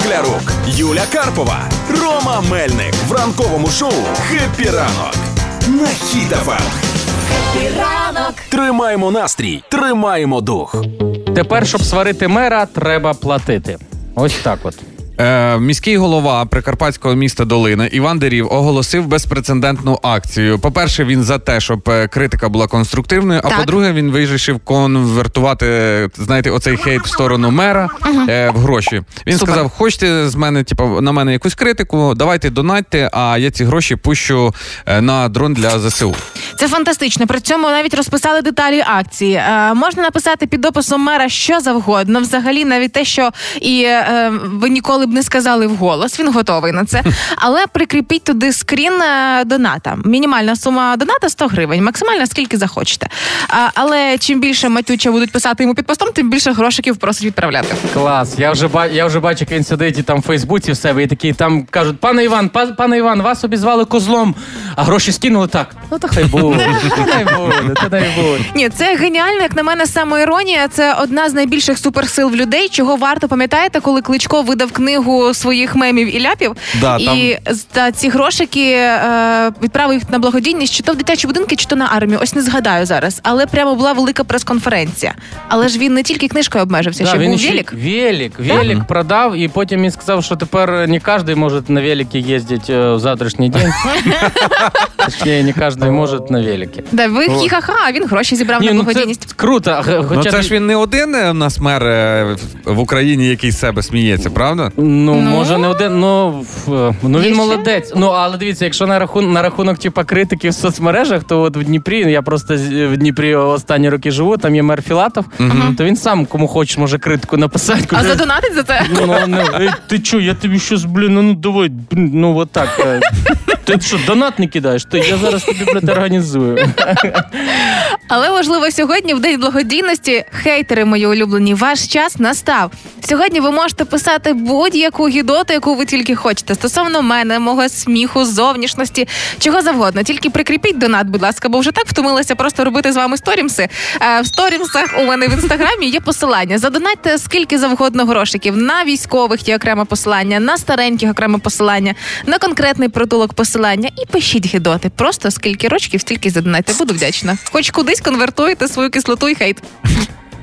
Шклярук, Юля Карпова, Рома Мельник в ранковому шоу «Happy ранок» на Хіт FM. Ранок Тримаємо настрій, тримаємо дух. Тепер, щоб сварити мера, треба платити. Ось так от. Е, міський голова прикарпатського міста Долина Іван Дерів оголосив безпрецедентну акцію. По-перше, він за те, щоб е, критика була конструктивною. А по-друге, він вирішив конвертувати, знаєте, оцей хейт в сторону мера е, в гроші. Він Супер. сказав: хочете з мене, типу, на мене якусь критику, давайте донатьте, а я ці гроші пущу е, на дрон для ЗСУ. Це фантастично. При цьому навіть розписали деталі акції. Е, можна написати під описом мера що завгодно. Взагалі, навіть те, що і е, ви ніколи б не сказали вголос. Він готовий на це. Але прикріпіть туди скрін е, доната. Мінімальна сума доната 100 гривень, максимальна скільки захочете. А, але чим більше матюча будуть писати йому під постом, тим більше грошиків просить відправляти. Клас. Я вже ба- я вже бачу, як він сидить і там в Фейсбуці в себе, і такі там кажуть: пане Іван, па- пане Іван, вас обізвали козлом, а гроші скинули так. Ну то хай буде. Та хай буде, та хай буде. Ні, це геніально, як на мене, самоіронія. Це одна з найбільших суперсил в людей, чого варто пам'ятаєте, коли Кличко видав книгу своїх мемів і ляпів. Да, і з- та ці грошики е, відправив їх на благодійність, чи то в дитячі будинки, чи то на армію. Ось не згадаю зараз. Але прямо була велика прес-конференція. Але ж він не тільки книжкою обмежився, Да, ще він був ще- велик. Велик, велик продав, і потім він сказав, що тепер не кожен може на велике їздити е, в завтрашній день. Точніше, не кожен може на велике. Да, ви хі-ха-ха, а він гроші зібрав Ні, на ну благодійність. це круто. а, х- Ну це ти- ж він не один е, у нас мер е, в- Україні, який з себе сміється, правда? Ну, Ну. може, не один, ну, в- ну Є він ще? молодець. Ну, але дивіться, якщо на рахунок, на рахунок типа, критики в соцмережах, то от в Дніпрі, я просто з- в Дніпрі останні роки живу, там є мер Філатов, то він сам кому хочеш може критику написати. А задонатить за це? Ну, ну, ей, ти чо, я тобі щось, блін, ну, ну давай, блін, ну от так. е. Ти що, донат не кидаєш? То я зараз тобі, блядь, організую. Але важливо сьогодні, в день благодійності, хейтери мої улюблені, ваш час настав. Сьогодні ви можете писати будь-яку гідоту, яку ви тільки хочете. Стосовно мене, мого сміху, зовнішності, чого завгодно. Тільки прикріпіть донат, будь ласка, бо вже так втомилася просто робити з вами сторімси. Е, В сторісах у мене в інстаграмі є посилання. Задонатьте скільки завгодно грошиків. На військових є окреме посилання, на стареньких окреме посилання, на конкретний притулок посилання. І пишіть гидоти. Просто скільки рочків, стільки задонатьте. Буду вдячна. Хоч кудись конвертуєте свою кислоту і хейт.